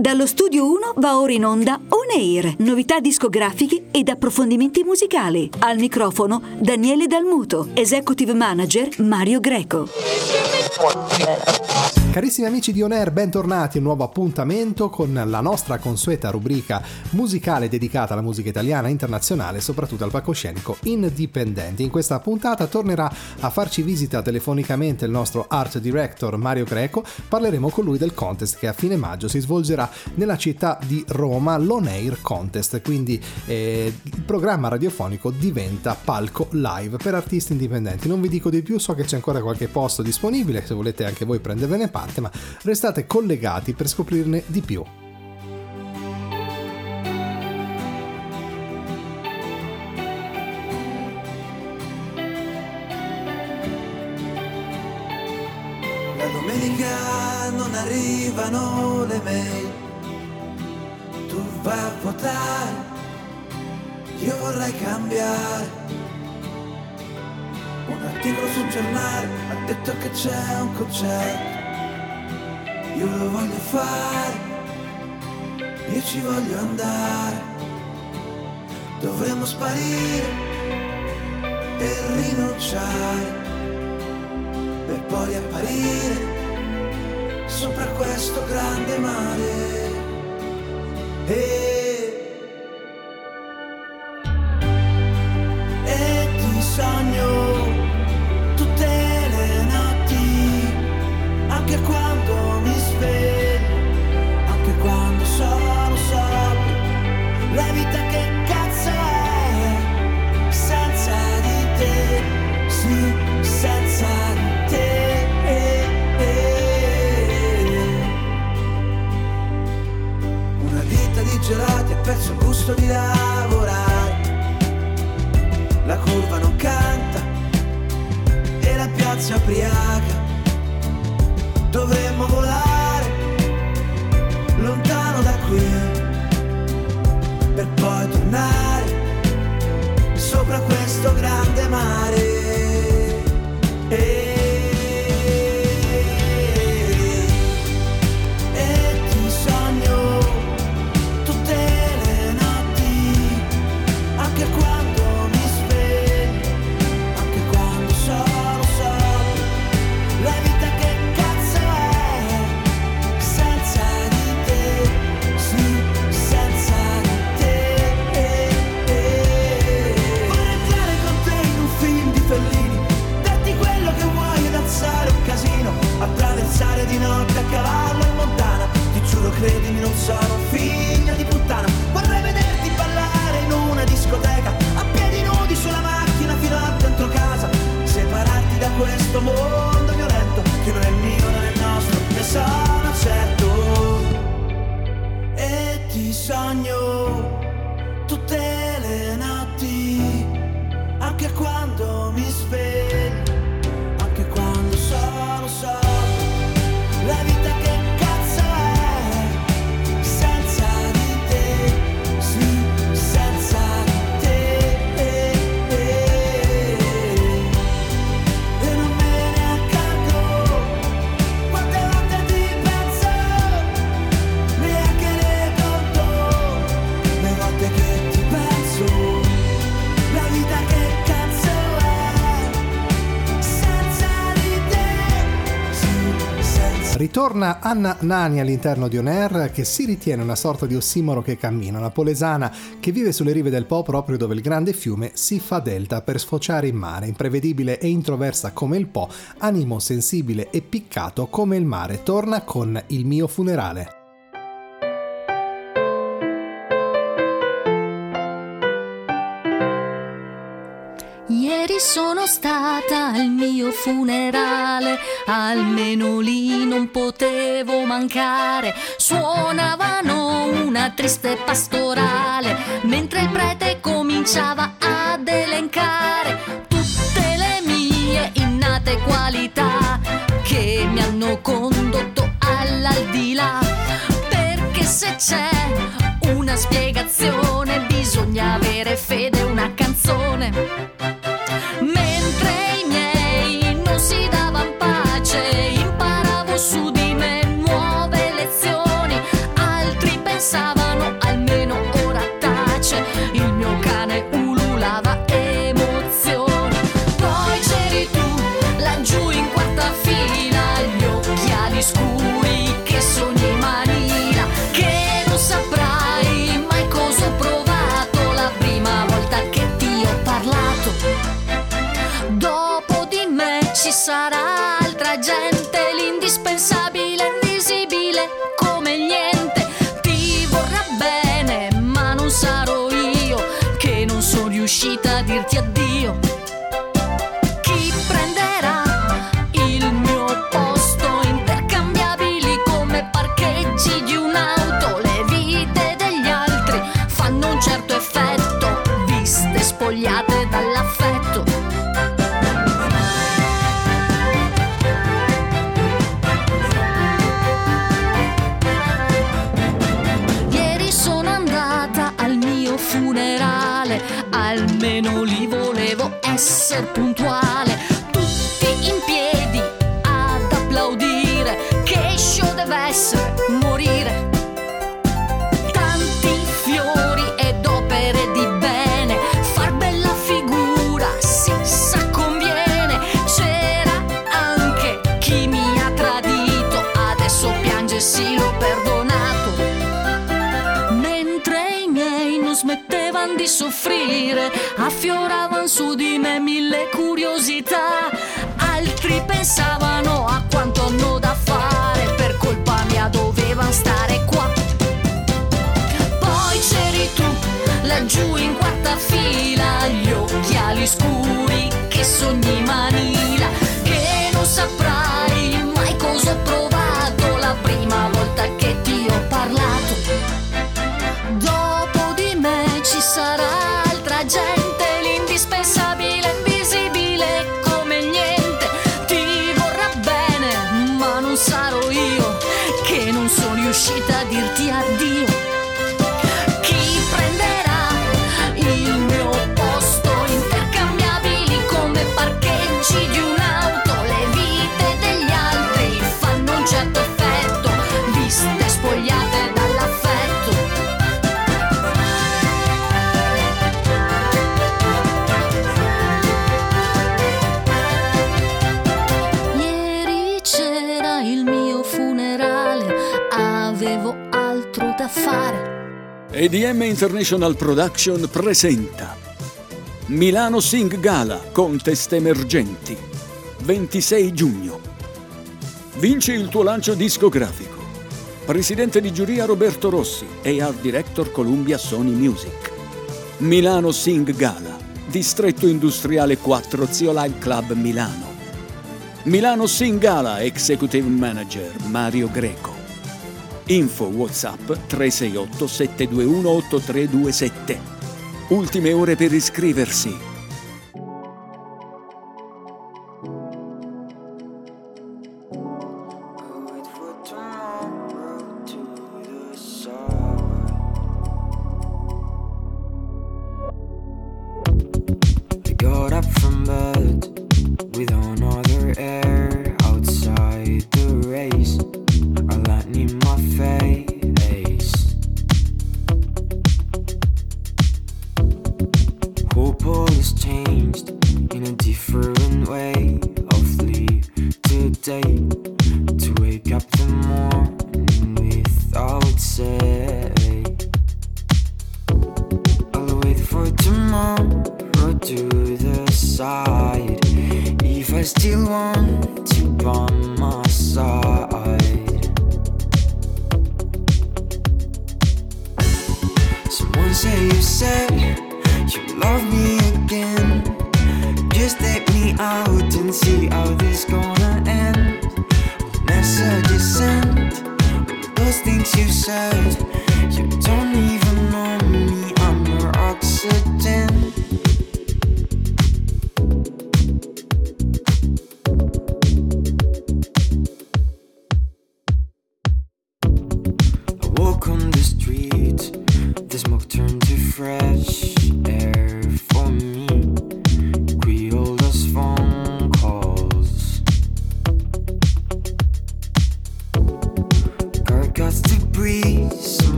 Dallo studio 1 va ora in onda On Air, novità discografiche ed approfondimenti musicali. Al microfono Daniele Dalmuto, executive manager Mario Greco. Carissimi amici di On Air, bentornati a un nuovo appuntamento con la nostra consueta rubrica musicale dedicata alla musica italiana e internazionale, soprattutto al palcoscenico indipendente. In questa puntata tornerà a farci visita telefonicamente il nostro art director Mario Greco. Parleremo con lui del contest che a fine maggio si svolgerà nella città di Roma, l'On Air Contest. Quindi eh, il programma radiofonico diventa palco live per artisti indipendenti. Non vi dico di più, so che c'è ancora qualche posto disponibile, se volete anche voi prendervene parte, ma restate collegati per scoprirne di più. Non arrivano le mail, tu vai a votare, io vorrei cambiare. Un articolo sul giornale ha detto che c'è un concerto, io lo voglio fare, io ci voglio andare. Dovremmo sparire e rinunciare per poi apparire sopra questo grande mare. E, e ti sogno tutte le notti, anche quando Ritorna Anna Nani all'interno di On Air che si ritiene una sorta di ossimoro che cammina, una polesana che vive sulle rive del Po proprio dove il grande fiume si fa delta per sfociare in mare, imprevedibile e introversa come il Po, animo sensibile e piccato come il mare, torna con il mio funerale. Al mio funerale, almeno lì non potevo mancare. Suonavano una triste pastorale, mentre il prete cominciava ad elencare tutte le mie innate qualità che mi hanno condotto all'aldilà. Perché se c'è una spiegazione bisogna avere fede, una canzone. pasaba. sogni Manila che non sappiamo EDM International Production presenta Milano Sing Gala Contest Emergenti 26 giugno. Vinci il tuo lancio discografico. Presidente di giuria Roberto Rossi e Art Director Columbia Sony Music. Milano Sing Gala, Distretto Industriale 4 Zio Live Club Milano. Milano Sing Gala Executive Manager Mario Greco. Info WhatsApp 368 721 8327. Ultime ore per iscriversi. got up from bed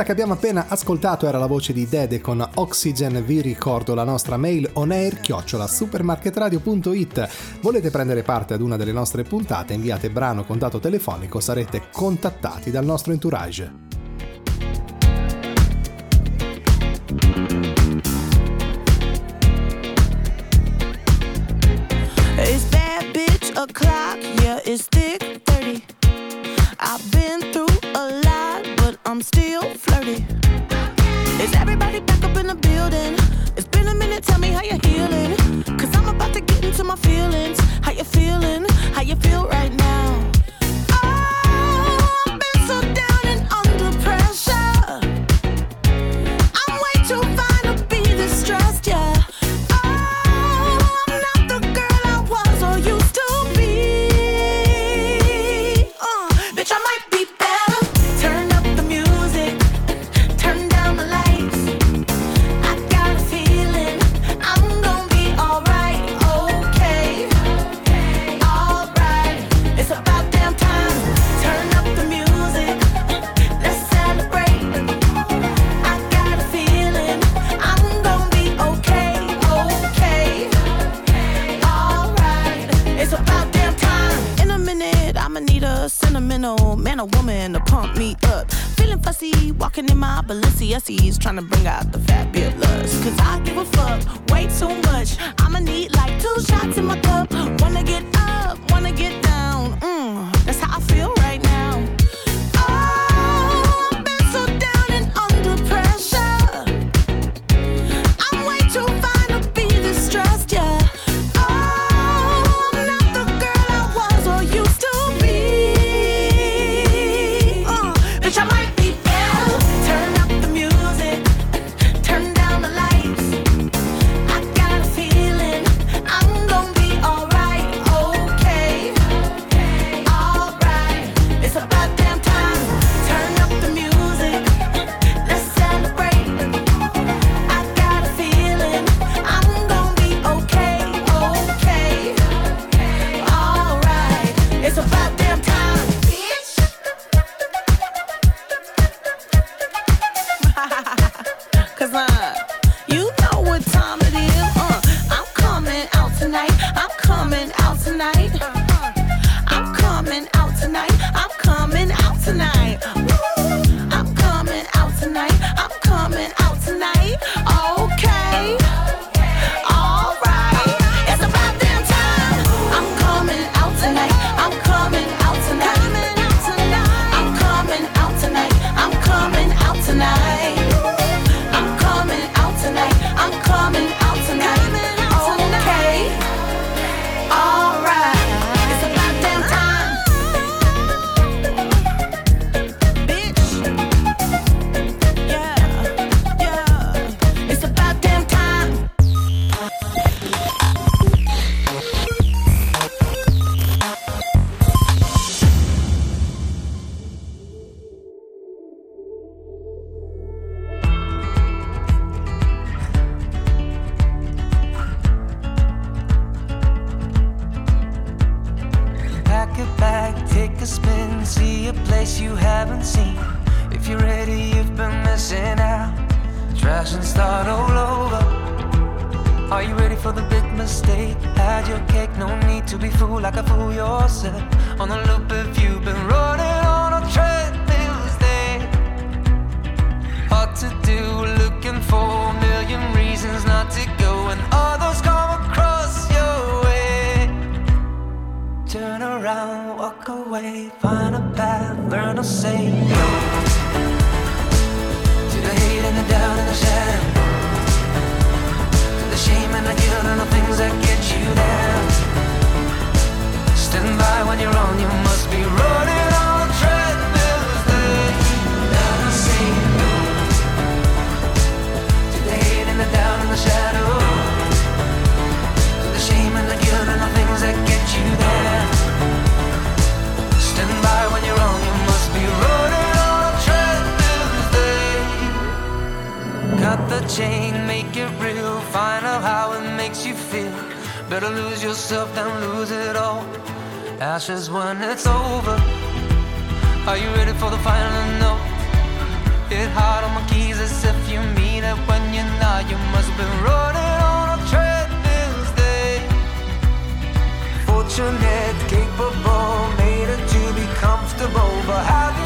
Quella che abbiamo appena ascoltato era la voce di Dede con Oxygen. Vi ricordo la nostra mail onair chiocciola supermarketradio.it. Volete prendere parte ad una delle nostre puntate? Inviate brano con dato telefonico, sarete contattati dal nostro entourage. It's bad bitch o'clock, yeah, it's thick 30. I've been through I'm still flirty. Is everybody back up in the building? It's been a minute, tell me how you're healing. Cause I'm about to get into my feelings. How you feeling? How you feel right Balenciennes woman to pump me up Feeling fussy, walking in my Balenciennes, trying to bring out the fabulous. Cause I give a fuck way too much. I'ma need like two shots in my cup. Wanna get up, wanna get down. Mm, lose it all. Ashes when it's over. Are you ready for the final note? Hit hard on my keys as if you mean it when you're not. You must been running on a treadmill's day. Fortunate, capable, made it to be comfortable, but have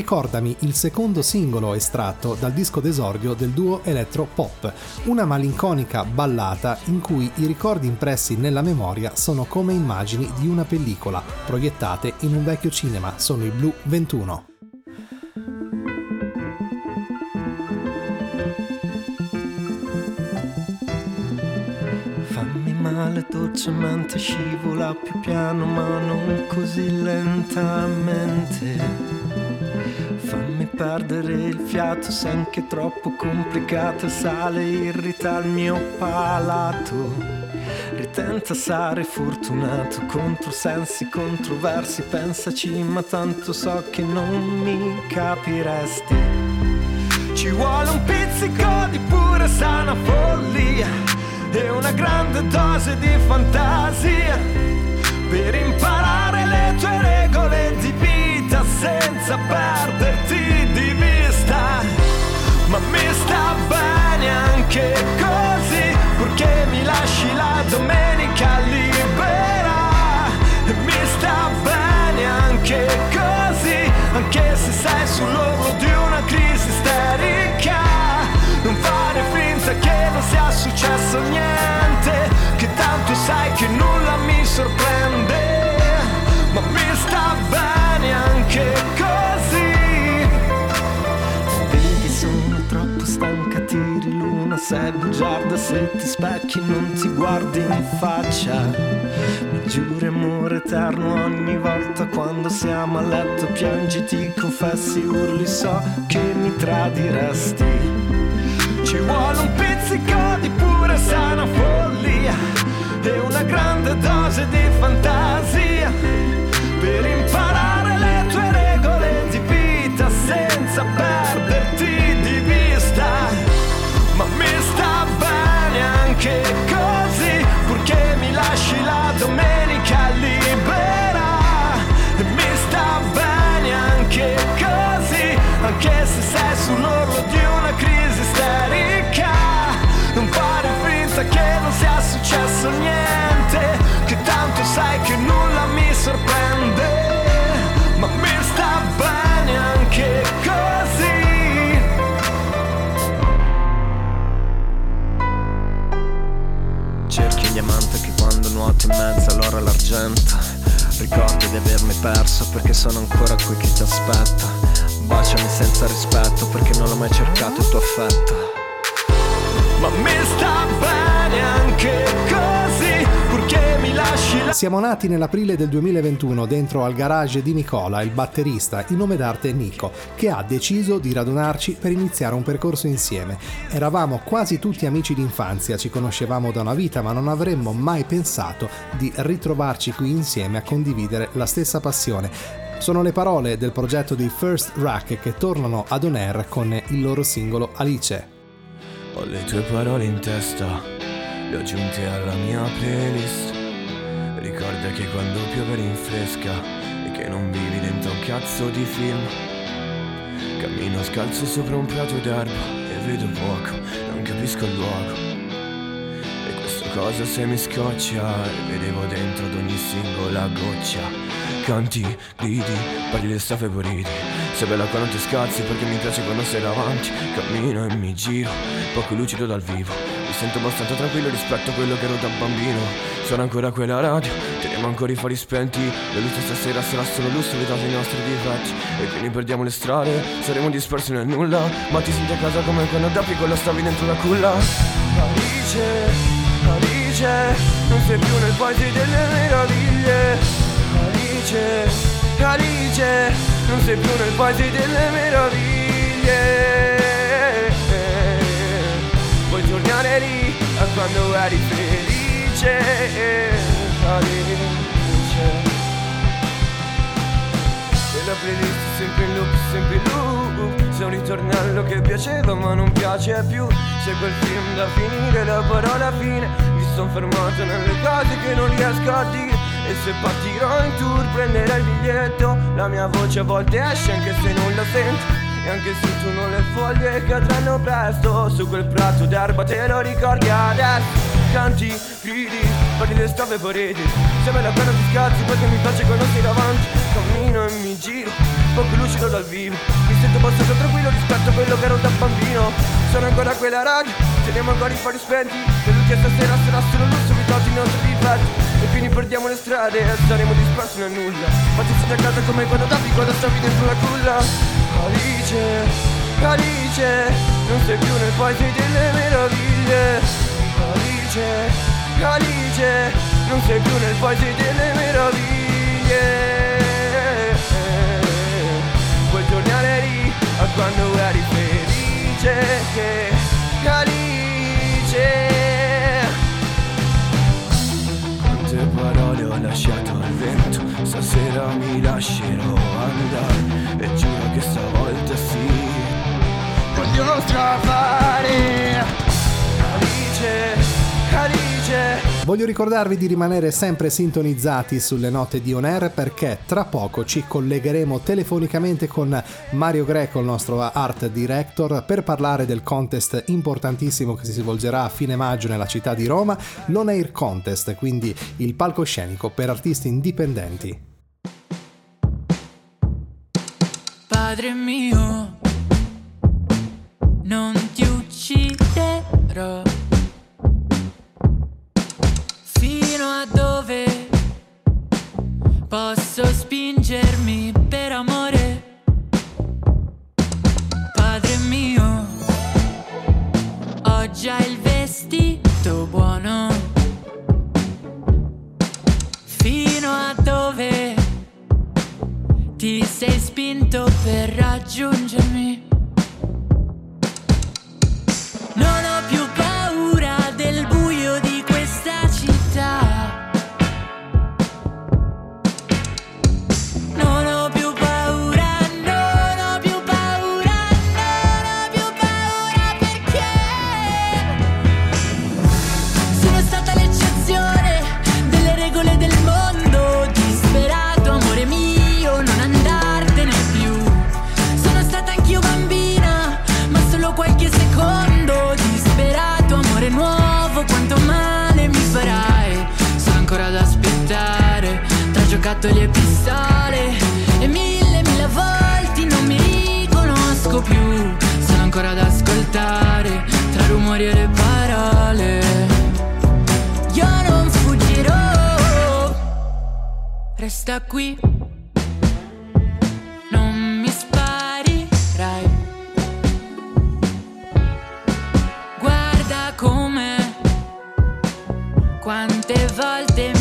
Ricordami il secondo singolo estratto dal disco d'esordio del duo Electro Pop, una malinconica ballata in cui i ricordi impressi nella memoria sono come immagini di una pellicola proiettate in un vecchio cinema, sono i Blue 21. Fammi male dolcemente, scivola più piano ma non così lentamente. Fammi perdere il fiato se anche troppo complicato sale irrita il mio palato. Ritenta sare fortunato, controsensi controversi, pensaci ma tanto so che non mi capiresti. Ci vuole un pizzico di pura sana follia e una grande dose di fantasia per imparare le tue regole di vita senza perderti anche così, purché mi lasci la domenica libera. E mi sta bene anche così, anche se sei sull'orlo di una crisi isterica. Non fare finta che non sia successo niente, sei bugiarda se ti specchi non ti guardi in faccia. Mi giuri amore eterno ogni volta quando siamo a letto, piangi, ti confessi, urli, so che mi tradiresti. Ci vuole un pizzico di pura sana follia e una grande dose di fantasia per imparare domenica libera. E mi sta bene anche così, anche se sei sull'orlo di una crisi isterica. Non fare finta che non sia successo niente, che tanto sai che nulla mi sorprende. Quando nuoti in mezzo all'oro l'argento. Ricordi di avermi perso perché sono ancora qui che ti aspetto Baciami senza rispetto perché non ho mai cercato il tuo affetto. Ma mi sta bene anche Siamo nati nell'aprile del 2021 dentro al garage di Nicola, il batterista, in nome d'arte Nico, che ha deciso di radunarci per iniziare un percorso insieme. Eravamo quasi tutti amici d'infanzia, ci conoscevamo da una vita, ma non avremmo mai pensato di ritrovarci qui insieme a condividere la stessa passione. Sono le parole del progetto dei First Rack che tornano ad On Air con il loro singolo Alice. Ho le tue parole in testa, le ho aggiunte alla mia playlist. Ricorda che quando piove rinfresca e che non vivi dentro un cazzo di film. Cammino scalzo sopra un prato d'erba e vedo poco, non capisco il luogo. E questa cosa se mi scoccia e vedevo dentro ad ogni singola goccia. Canti, gridi, parli le stafe puriti Sei bella quando ti scazzi perché mi piace quando sei davanti Cammino e mi giro, poco lucido dal vivo Mi sento abbastanza tranquillo rispetto a quello che ero da bambino. Sono ancora quella radio, teniamo ancora i fari spenti. Le luci stasera sarà solo lusso dato i nostri difetti. E quindi perdiamo le strade, saremo dispersi nel nulla. Ma ti senti a casa come quando da piccolo stavi dentro la culla. Alice Alice, non sei più nel paese delle meraviglie. Alice, Alice, non sei più nel paese delle meraviglie. Lì a quando eri felice. Alice. E la playlist sempre in loop, sempre in loop. C'è un ritornello che piaceva ma non piace più. C'è quel film da finire, la parola fine. Mi sono fermato nelle cose che non riesco a dire. E se partirò in tour prenderai il biglietto. La mia voce a volte esce anche se non la sento e anche se tu non le foglie cadranno presto Su quel prato d'erba te lo ricordi adesso. Canti, gridi, parli le stave pareti. Sembra la pena di scazzi perché mi piace quando sei davanti. Cammino e mi giro, poco lucido dal vivo. Mi sento abbastanza tranquillo rispetto a quello che ero da bambino. Sono ancora quella radio, teniamo ancora i fari spenti. Le luci stasera sarà solo lusso, mi togli i nostri difetti. E quindi perdiamo le strade e saremo dispersi nel nulla. Ma ti senti a casa come quando davi quando stavi dentro la culla Alice, Alice, non sei più nel paese delle meraviglie. Alice, Alice, non sei più nel paese delle meraviglie. Puoi tornare lì a quando eri felice. Alice. Quante parole ho lasciato al vento, stasera mi lascerò andare e giuro che stavolta sì, voglio strafare. Alice, Alice. Voglio ricordarvi di rimanere sempre sintonizzati sulle note di On Air perché tra poco ci collegheremo telefonicamente con Mario Greco, il nostro art director, per parlare del contest importantissimo che si svolgerà a fine maggio nella città di Roma, l'On Air Contest, quindi il palcoscenico per artisti indipendenti. Padre mio, quante volte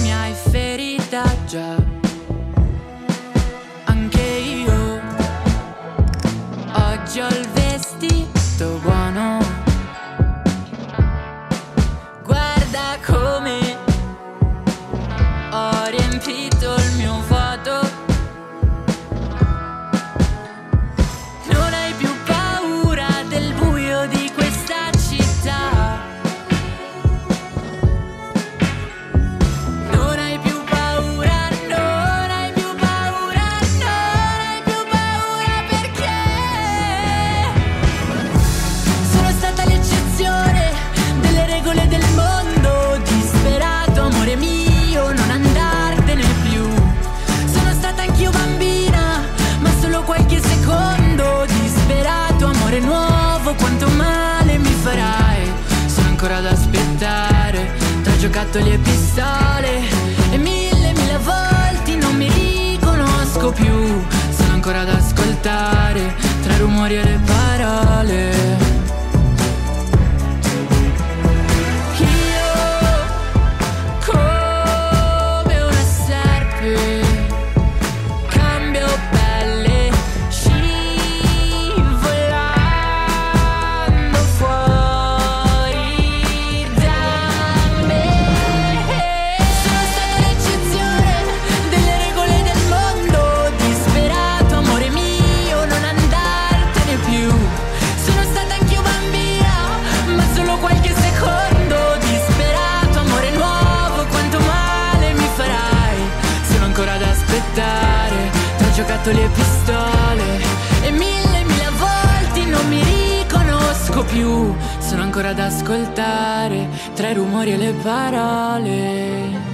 le pistole e mille mille volte non mi riconosco più. Sono ancora ad ascoltare tra i rumori e le parole.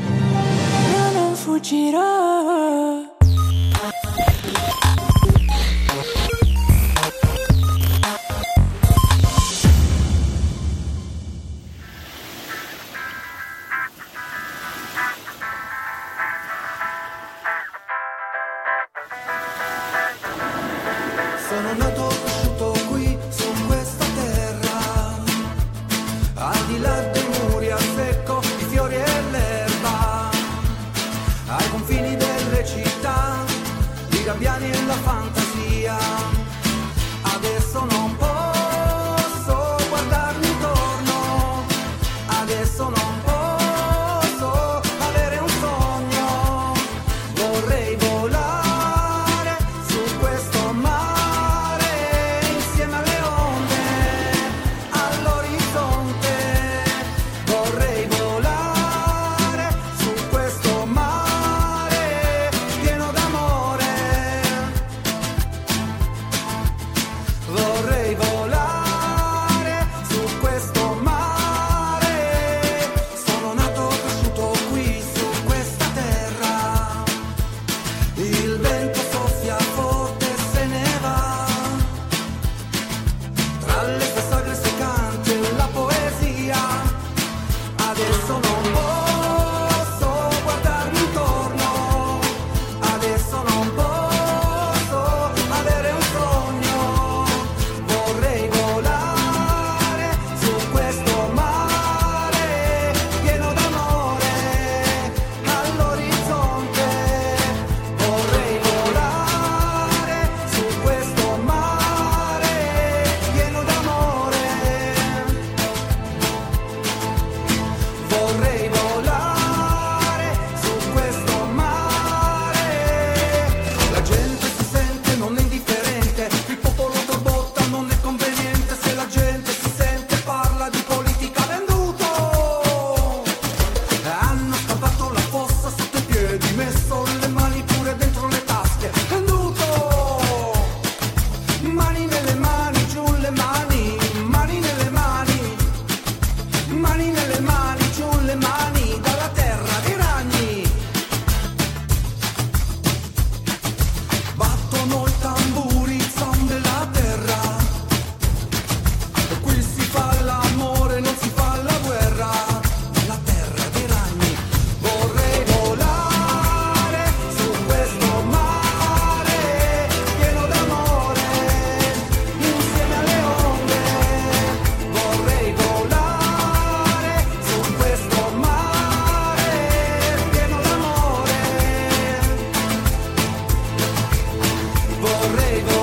Io non fuggirò. Vorrei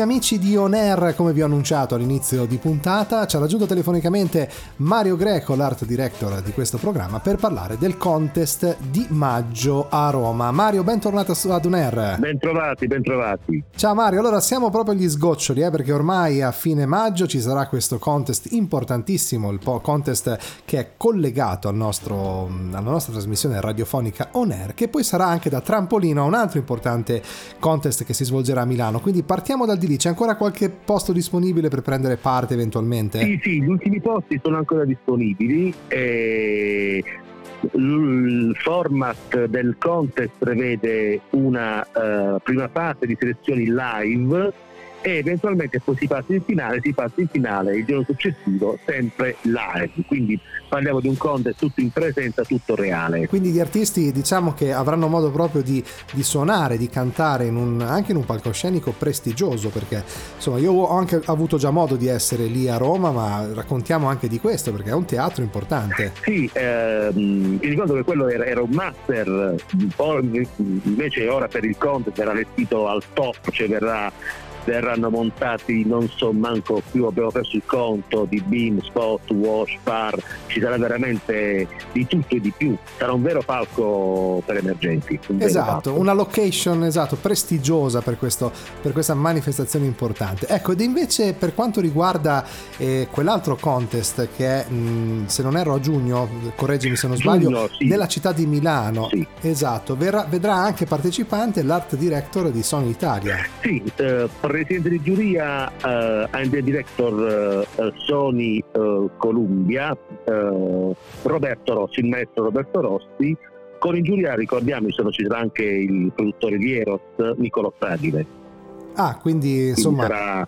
Carissimi amici di On Air, come vi ho annunciato all'inizio di puntata, ci ha raggiunto telefonicamente Mario Greco, l'art director di questo programma, per parlare del contest di maggio a Roma. Mario, bentornato su ad On Air. Bentrovati, bentrovati. Ciao Mario, allora siamo proprio agli sgoccioli, eh, perché ormai a fine maggio ci sarà questo contest importantissimo, il po- contest che è collegato al nostro, alla nostra trasmissione radiofonica On Air, che poi sarà anche da trampolino a un altro importante contest che si svolgerà a Milano. Quindi partiamo dal di lì, c'è ancora qualche posto disponibile per prendere parte eventualmente? Sì, sì, gli ultimi posti sono ancora disponibili. E il format del contest prevede una eh, prima fase di selezioni live e eventualmente poi si passa in finale, si passa in finale il giorno successivo sempre live, quindi parliamo di un contest tutto in presenza, tutto reale. Quindi gli artisti diciamo che avranno modo proprio di, di suonare, di cantare in un, anche in un palcoscenico prestigioso perché insomma io ho anche avuto già modo di essere lì a Roma ma raccontiamo anche di questo perché è un teatro importante. Sì, ehm, mi ricordo che quello era, era un master, invece ora per il contest era vestito al top, cioè verrà verranno montati non so manco più abbiamo perso il conto di beam, spot, wash, par ci sarà veramente di tutto e di più. Sarà un vero palco per emergenti un esatto una location esatto prestigiosa per, questo, per, questa manifestazione importante. Ecco ed invece per quanto riguarda eh, quell'altro contest che è mh, se non erro a giugno correggimi se non sbaglio giugno, sì. nella città di Milano. Sì. esatto verrà, vedrà anche partecipante l'art director di Sony Italia. Sì eh, presidente di giuria uh, and the director uh, Sony uh, Columbia, Roberto Rossi, il maestro Roberto Rossi. Con in giuria ricordiamo ci sarà anche il produttore di Eros, Niccolò Fragile. Ah, quindi insomma... Quindi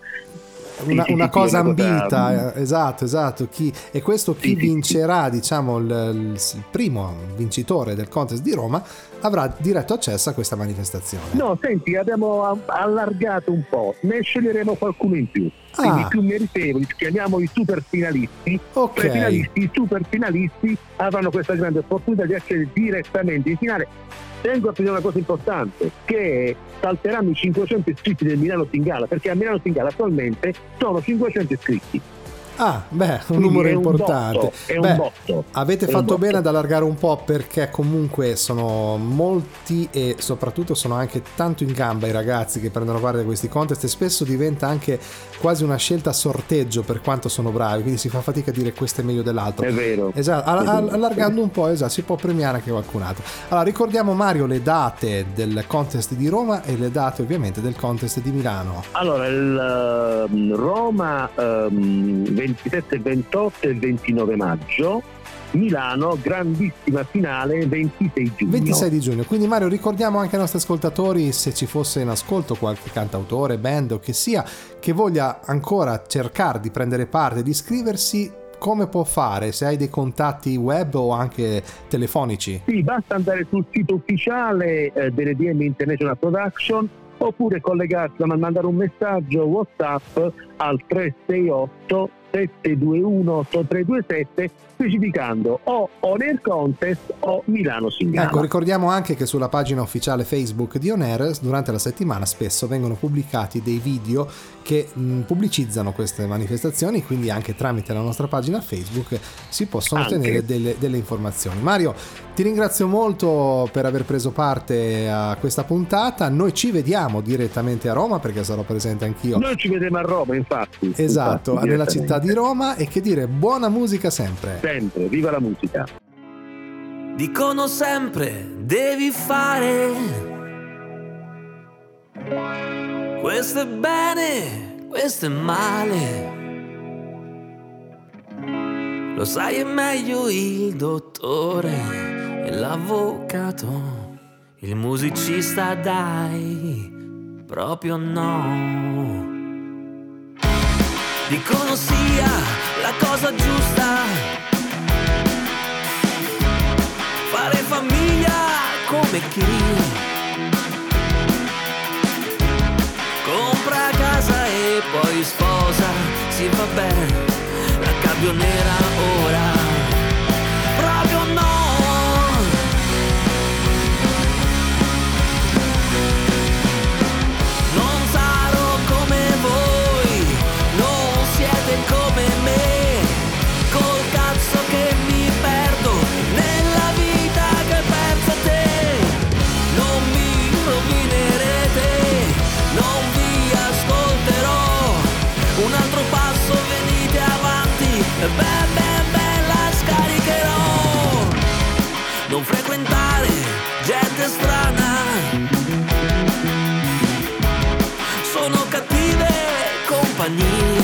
una, una, cosa ambita, esatto, esatto. Chi, e questo chi vincerà, diciamo, il, il, primo vincitore del contest di Roma avrà diretto accesso a questa manifestazione. No, senti, abbiamo allargato un po', ne sceglieremo qualcuno in più. Quindi ah. più meritevoli, chiamiamo i super finalisti. Okay. finalisti, i super finalisti avranno questa grande opportunità di accedere direttamente in finale tengo a precisare una cosa importante, che salteranno i 500 iscritti del Milano Singala, perché a Milano Singala attualmente sono 500 iscritti. Ah, beh, un numero importante. Botto, è beh, un botto. Avete è fatto bene ad allargare un po' perché comunque sono molti e soprattutto sono anche tanto in gamba i ragazzi che prendono parte a questi contest e spesso diventa anche quasi una scelta a sorteggio per quanto sono bravi, quindi si fa fatica a dire questo è meglio dell'altro. È vero. Esatto, è vero. allargando un po', esatto, si può premiare anche qualcun altro. Allora, ricordiamo Mario le date del contest di Roma e le date ovviamente del contest di Milano. Allora, il uh, Roma um, 27 28 e 29 maggio. Milano, grandissima finale 26 giugno. 26 di giugno, quindi Mario ricordiamo anche ai nostri ascoltatori se ci fosse in ascolto qualche cantautore, band o che sia che voglia ancora cercare di prendere parte, di iscriversi, come può fare? Se hai dei contatti web o anche telefonici? Sì, basta andare sul sito ufficiale eh, delle DM International Production oppure collegarsi, mandare un messaggio WhatsApp al 368 721 8327 specificando o Onair Contest o Milano Singala. Ecco, ricordiamo anche che sulla pagina ufficiale Facebook di Onair durante la settimana spesso vengono pubblicati dei video che mh, pubblicizzano queste manifestazioni, quindi anche tramite la nostra pagina Facebook si possono anche. ottenere delle, delle informazioni. Mario, ti ringrazio molto per aver preso parte a questa puntata. Noi ci vediamo direttamente a Roma perché sarò presente anch'io. Noi ci vedremo a Roma, infatti. Esatto, infatti, nella città di Roma e che dire buona musica sempre. Sempre, viva la musica. Dicono sempre devi fare questo è bene, questo è male. Lo sai è meglio il dottore e l'avvocato, il musicista dai, proprio no. Dicono sia la cosa giusta. Fare famiglia come chi compra casa e poi sposa. Sì, vabbè, la cambio nera ora. Ben ben ben la scaricherò. Non frequentare gente strana. Sono cattive compagnie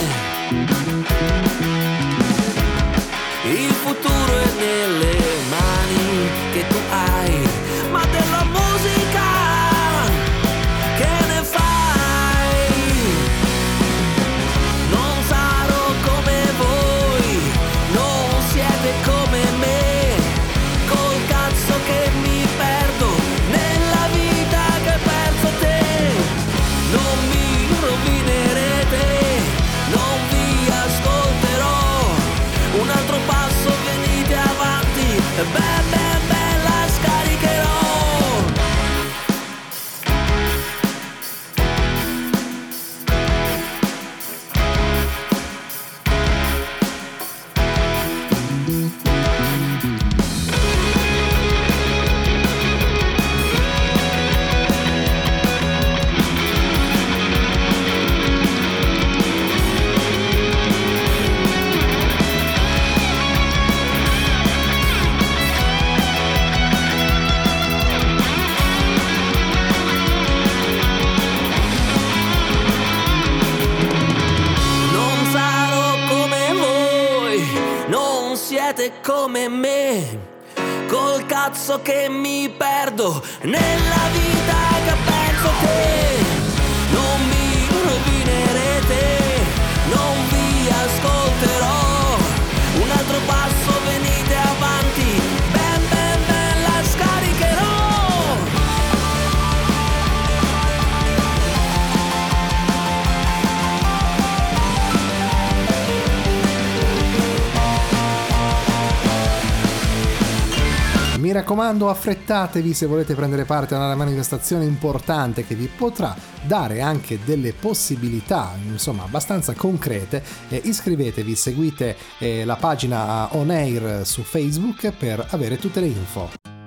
raccomando, affrettatevi se volete prendere parte a una manifestazione importante che vi potrà dare anche delle possibilità, insomma, abbastanza concrete. Eh, iscrivetevi, seguite eh, la pagina On Air su Facebook per avere tutte le info.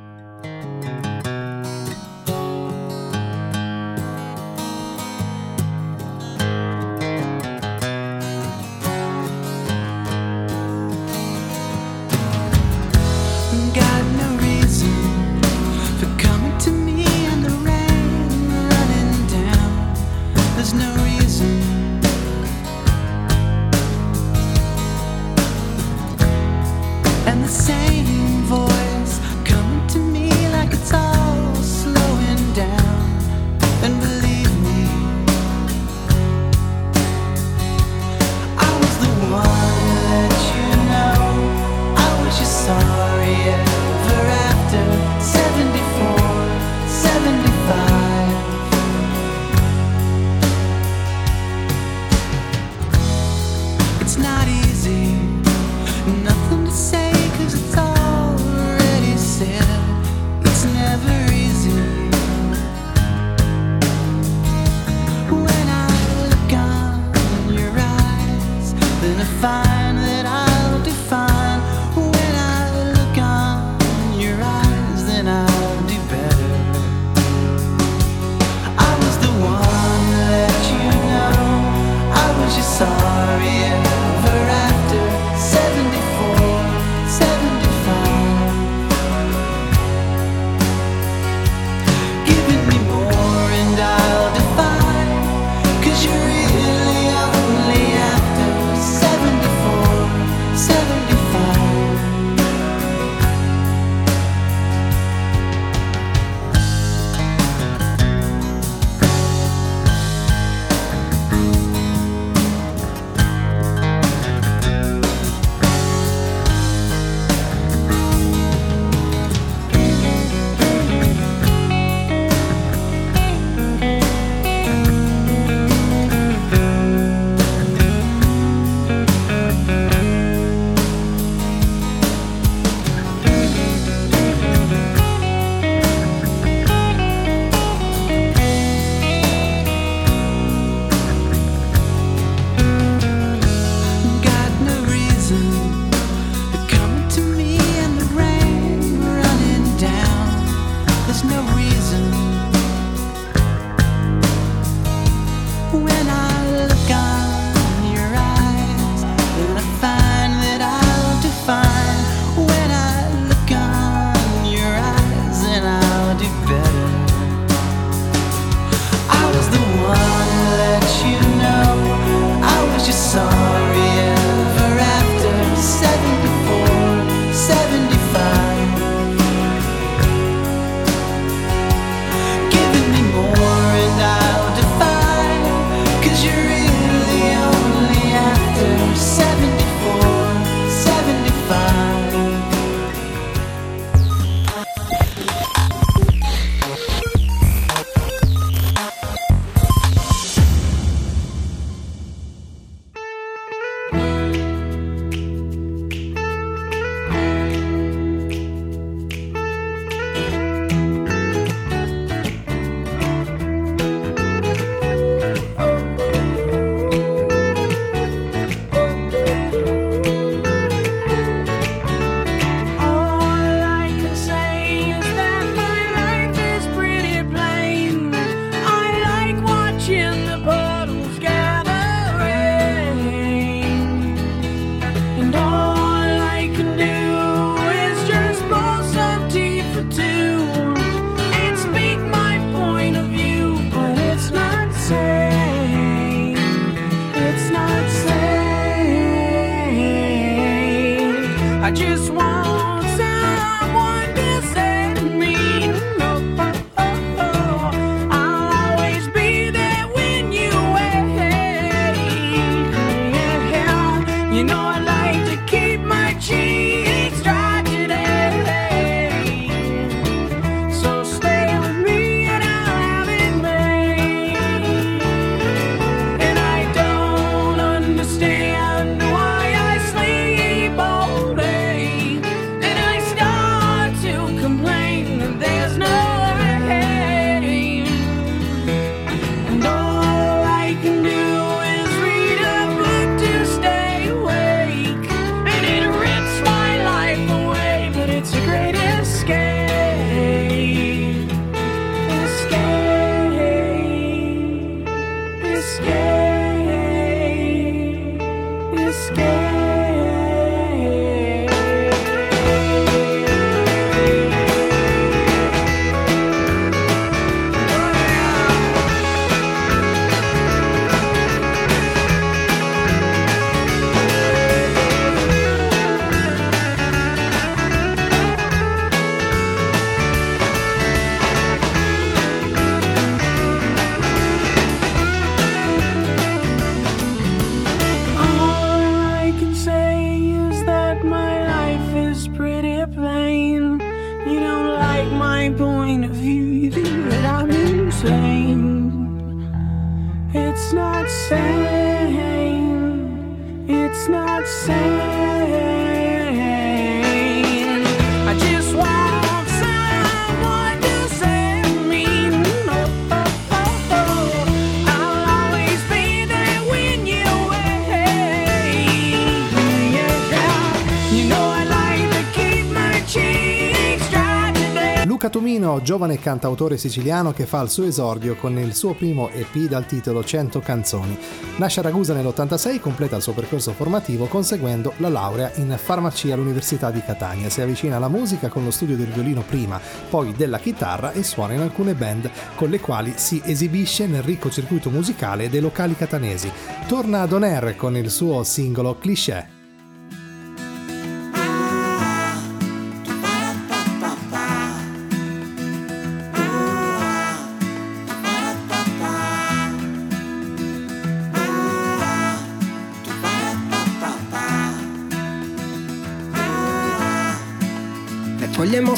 Giovane cantautore siciliano che fa il suo esordio con il suo primo EP dal titolo 100 canzoni. Nasce a Ragusa nell'86, completa il suo percorso formativo conseguendo la laurea in farmacia all'Università di Catania. Si avvicina alla musica con lo studio del violino prima, poi della chitarra e suona in alcune band con le quali si esibisce nel ricco circuito musicale dei locali catanesi. Torna ad On con il suo singolo Cliché.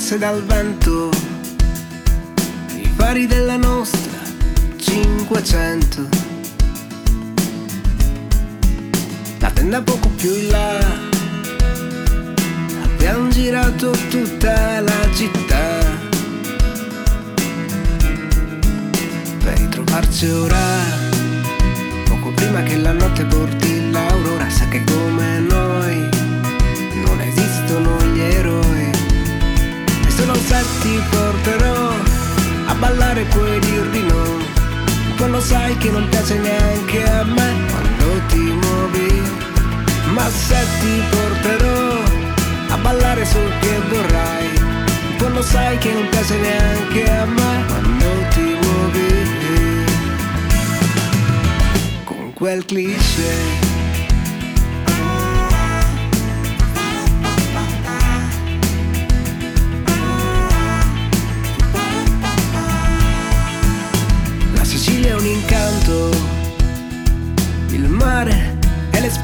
Mosse dal vento, i fari della nostra 500. La tenda poco più in là, abbiamo girato tutta la città. Per ritrovarci ora, poco prima che la notte porti l'aurora, sa che come noi ti porterò a ballare puoi dir di no. Quando sai che non piace neanche a me quando ti muovi ma se ti porterò a ballare sul che vorrai quando sai che non piace neanche a me quando ti muovi. Con quel cliché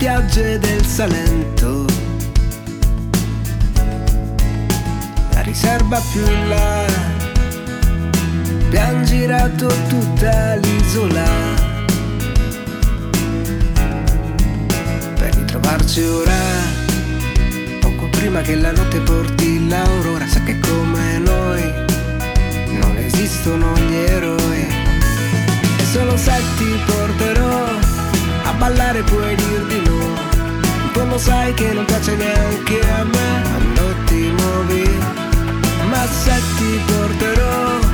spiagge del Salento. La riserva più in là, abbiamo girato tutta l'isola. Per ritrovarci ora, poco prima che la notte porti l'aurora, sa che come noi non esistono gli eroi solo se ti porterò ballare puoi dir di no. Quando sai che non piace neanche a me. Quando ti muovi ma se ti porterò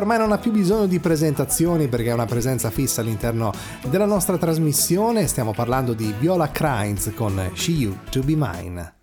ormai non ha più bisogno di presentazioni perché è una presenza fissa all'interno della nostra trasmissione. Stiamo parlando di Viola Crines con She You to Be Mine.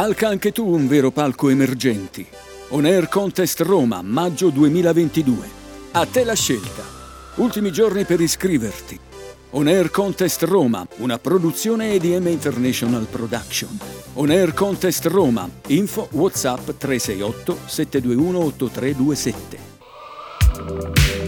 Calca anche tu un vero palco emergenti. On Air Contest Roma, maggio 2022. A te la scelta. Ultimi giorni per iscriverti. On Air Contest Roma, una produzione EDM International Production. On Air Contest Roma, info WhatsApp 368 721 8327.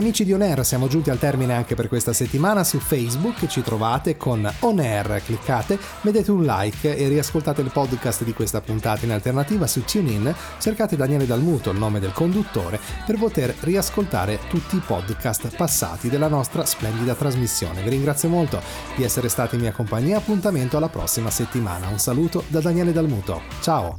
Amici di On Air, siamo giunti al termine anche per questa settimana. Su Facebook ci trovate con On Air, cliccate, mettete un like e riascoltate il podcast di questa puntata. In alternativa su TuneIn cercate Daniele Dalmuto, il nome del conduttore, per poter riascoltare tutti i podcast passati della nostra splendida trasmissione. Vi ringrazio molto di essere stati in mia compagnia. Appuntamento alla prossima settimana. Un saluto da Daniele Dalmuto. Ciao!